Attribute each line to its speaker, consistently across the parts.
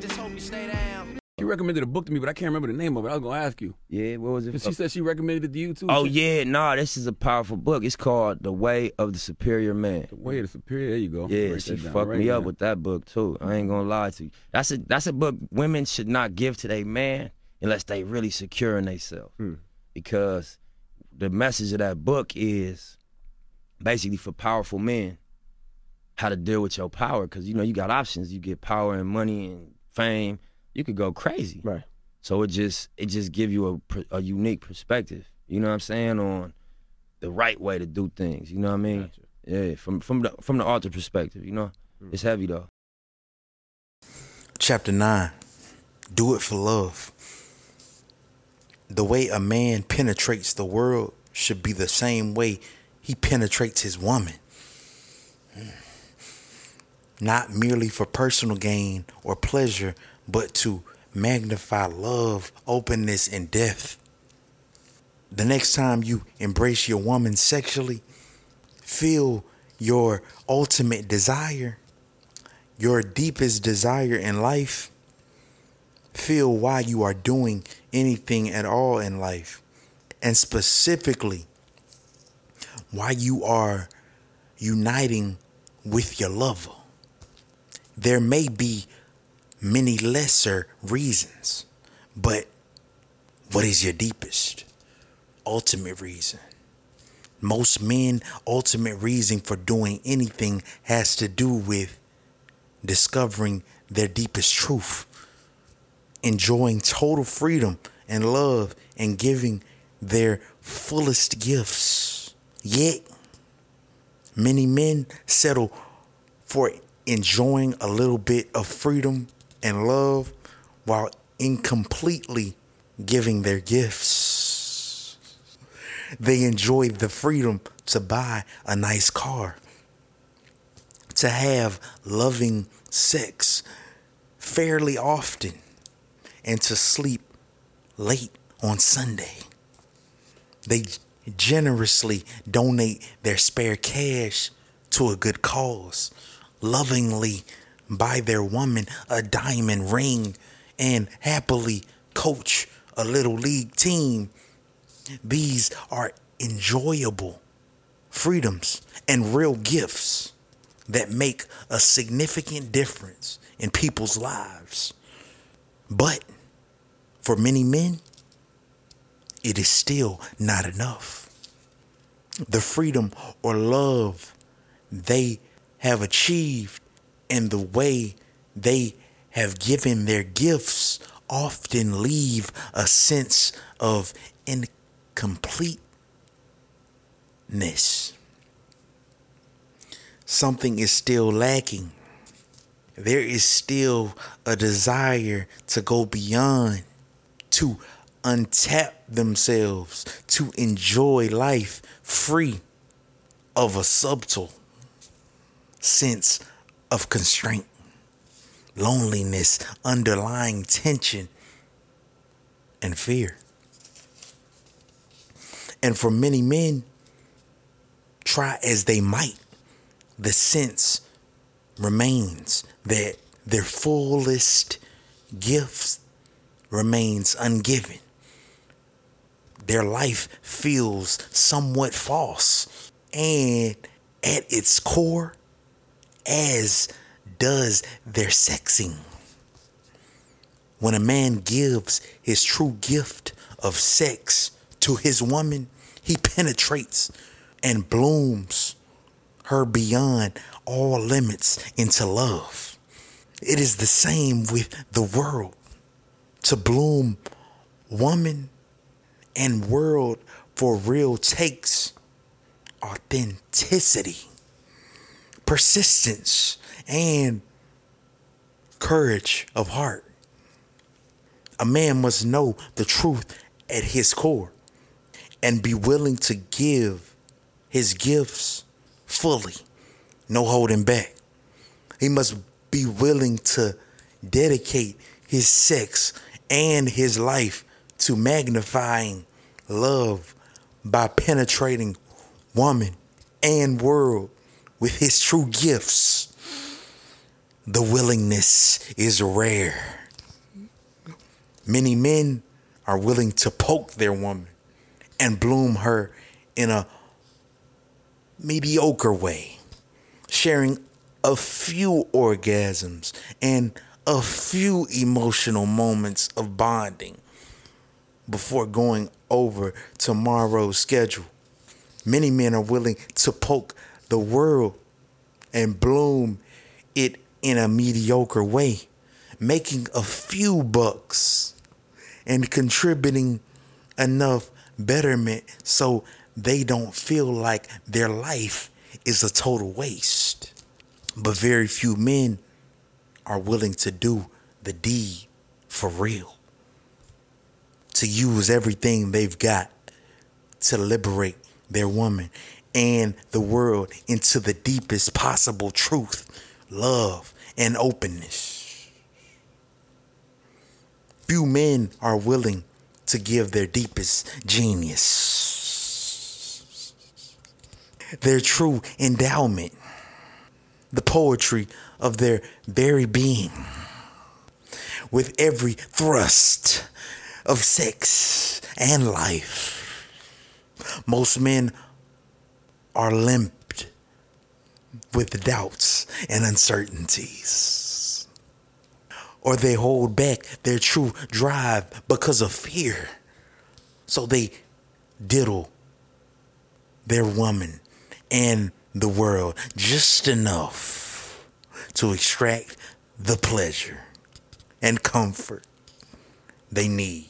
Speaker 1: just hope you stay down.
Speaker 2: She recommended a book to me, but I can't remember the name of it. I was gonna ask you.
Speaker 3: Yeah, what was it?
Speaker 2: She said she recommended it to you too.
Speaker 3: Oh
Speaker 2: She-
Speaker 3: yeah, nah, this is a powerful book. It's called The Way of the Superior Man.
Speaker 2: The way of the superior. There you go.
Speaker 3: Yeah,
Speaker 2: Write
Speaker 3: she fucked
Speaker 2: write
Speaker 3: me
Speaker 2: it
Speaker 3: up with that book too. I ain't gonna lie to you. That's a that's a book women should not give to their man unless they really secure in themselves.
Speaker 2: Hmm.
Speaker 3: Because the message of that book is basically for powerful men how to deal with your power. Cause you know you got options. You get power and money and fame. You could go crazy.
Speaker 4: Right.
Speaker 3: So it just it just give you a a unique perspective. You know what I'm saying on the right way to do things. You know what I mean? Yeah, from from the from the author perspective. You know, hmm. it's heavy though.
Speaker 5: Chapter 9 Do It for Love. The way a man penetrates the world should be the same way he penetrates his woman. Hmm. Not merely for personal gain or pleasure, but to magnify love, openness, and depth. The next time you embrace your woman sexually, feel your ultimate desire your deepest desire in life, feel why you are doing anything at all in life, and specifically why you are uniting with your lover. There may be many lesser reasons, but what is your deepest, ultimate reason? Most men, ultimate reason for doing anything has to do with discovering their deepest truth, enjoying total freedom and love, and giving their fullest gifts. Yet, many men settle for enjoying a little bit of freedom and love while incompletely giving their gifts. They enjoy the freedom to buy a nice car to have loving sex fairly often and to sleep late on Sunday. They generously donate their spare cash to a good cause, lovingly buy their woman a diamond ring, and happily coach a little league team. These are enjoyable freedoms and real gifts that make a significant difference in people's lives. But for many men, it is still not enough. The freedom or love they have achieved and the way they have given their gifts often leave a sense of incompleteness something is still lacking. There is still a desire to go beyond, to untap themselves, to enjoy life free of a subtle sense of constraint, loneliness, underlying tension, and fear. And for many men, try as they might, the sense remains that their fullest gifts remains ungiven. Their life feels somewhat false and at its core as does their sexing. When a man gives his true gift of sex to his woman, he penetrates and blooms her beyond all limits into love. It is the same with the world. To bloom woman and world for real takes authenticity, persistence, and courage of heart. A man must know the truth at his core and be willing to give his gifts fully, no holding back. He must be willing to dedicate his sex and his life to magnifying love by penetrating woman and world with his true gifts. the willingness is rare. Many men are willing to poke their woman and bloom her in a mediocre way, sharing a few orgasms and a few emotional moments of bonding before going over tomorrow's schedule. Many men are willing to poke the world and bloom it in a mediocre way, making a few bucks and contributing enough betterment so they don't feel like their life is a total waste. But very few men are willing to do the deed for real, to use everything they've got to liberate their woman and the world into the deepest possible truth, love, and openness. Few men are willing to give their deepest genius, their true endowment, the poetry of their very being, with every thrust of sex and life. Most men are limped with doubts and uncertainties. Or they hold back their true drive because of fear. So they diddle their woman and the world just enough to extract the pleasure and comfort they need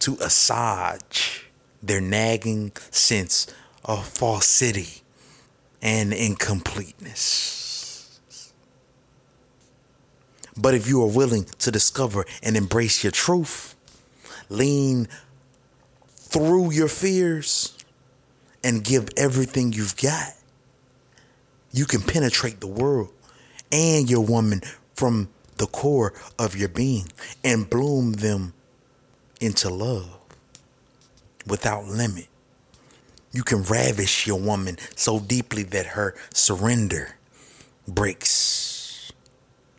Speaker 5: to assuage their nagging sense of falsity and incompleteness. But if you are willing to discover and embrace your truth, lean through your fears, and give everything you've got, you can penetrate the world and your woman from the core of your being and bloom them into love without limit. You can ravish your woman so deeply that her surrender breaks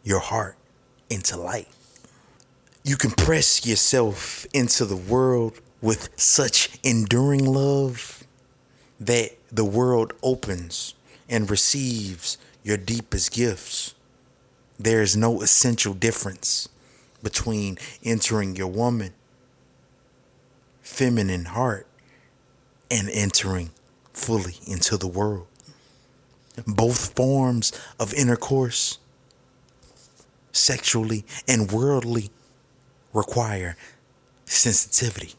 Speaker 5: your heart into light. You can press yourself into the world with such enduring love that the world opens and receives your deepest gifts. There is no essential difference between entering your woman feminine heart and entering fully into the world. Both forms of intercourse, sexually and worldly, require sensitivity,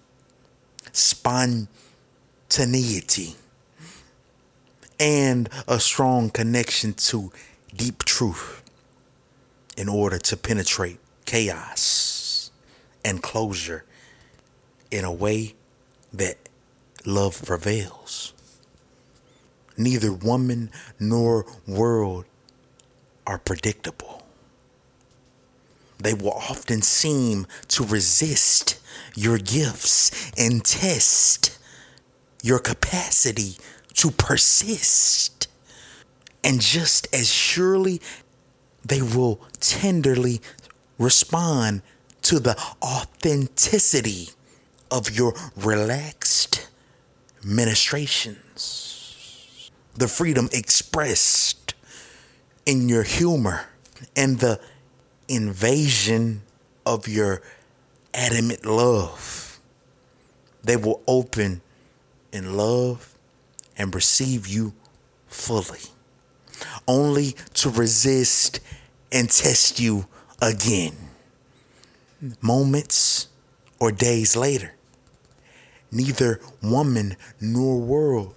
Speaker 5: spontaneity, and a strong connection to deep truth in order to penetrate chaos and closure in a way that love prevails. Neither woman nor world are predictable. They will often seem to resist your gifts and test your capacity to persist. And just as surely, they will tenderly respond to the authenticity of your relaxed ministrations, the freedom expressed in your humor, and the invasion of your adamant love. They will open in love and receive you fully, only to resist and test you again, moments or days later. Neither woman nor world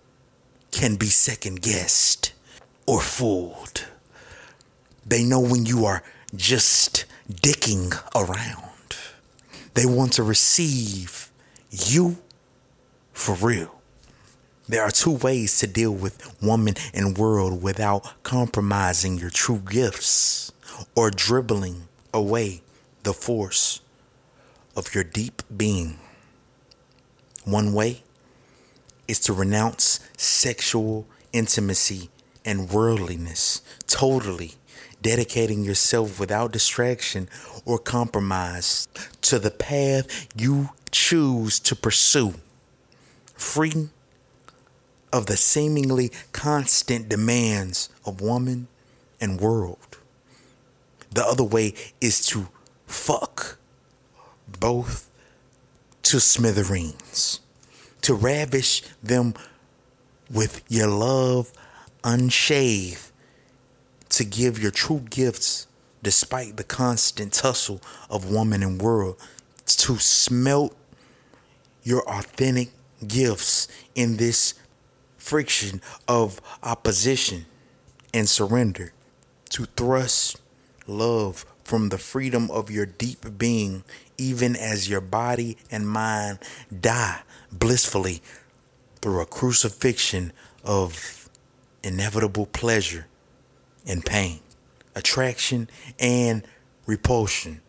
Speaker 5: can be second guessed or fooled. They know when you are just dicking around. They want to receive you for real. There are two ways to deal with woman and world without compromising your true gifts or dribbling away the force of your deep being. One way is to renounce sexual intimacy and worldliness totally, dedicating yourself without distraction or compromise to the path you choose to pursue, free of the seemingly constant demands of woman and world. The other way is to fuck both to smithereens, to ravish them with your love unshaved, to give your true gifts despite the constant tussle of woman and world, to smelt your authentic gifts in this friction of opposition and surrender, to thrust love from the freedom of your deep being, even as your body and mind die blissfully through a crucifixion of inevitable pleasure and pain, attraction and repulsion,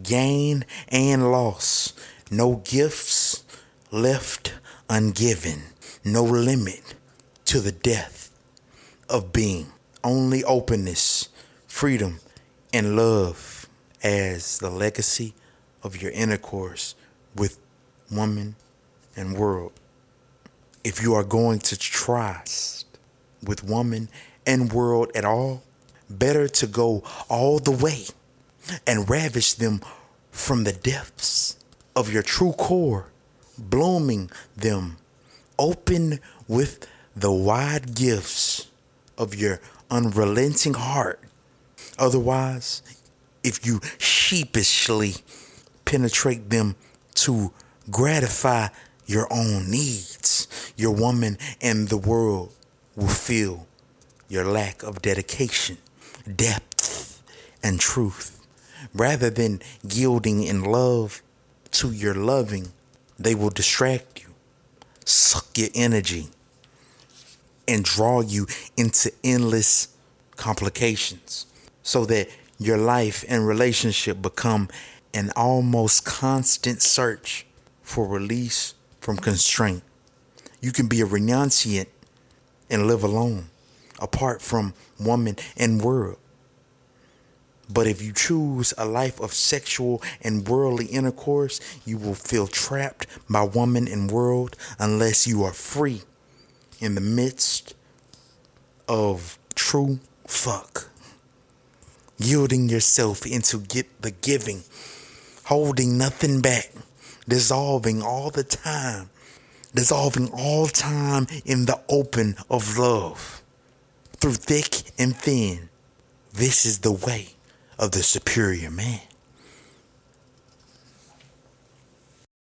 Speaker 5: gain and loss, no gifts left ungiven, no limit to the death of being, only openness, freedom, and love as the legacy of your intercourse with woman and world. If you are going to trust with woman and world at all, better to go all the way and ravish them from the depths of your true core, blooming them open with the wide gifts of your unrelenting heart. Otherwise, if you sheepishly penetrate them to gratify your own needs, your woman and the world will feel your lack of dedication, depth, and truth. Rather than yielding in love to your loving, they will distract you, suck your energy, and draw you into endless complications so that your life and relationship become an almost constant search for release from constraint. You can be a renunciant and live alone, apart from woman and world. But if you choose a life of sexual and worldly intercourse, you will feel trapped by woman and world unless you are free in the midst of true fuck. Yielding yourself into get the giving, holding nothing back, dissolving all the time, dissolving all time in the open of love. Through thick and thin, this is the way of the superior man.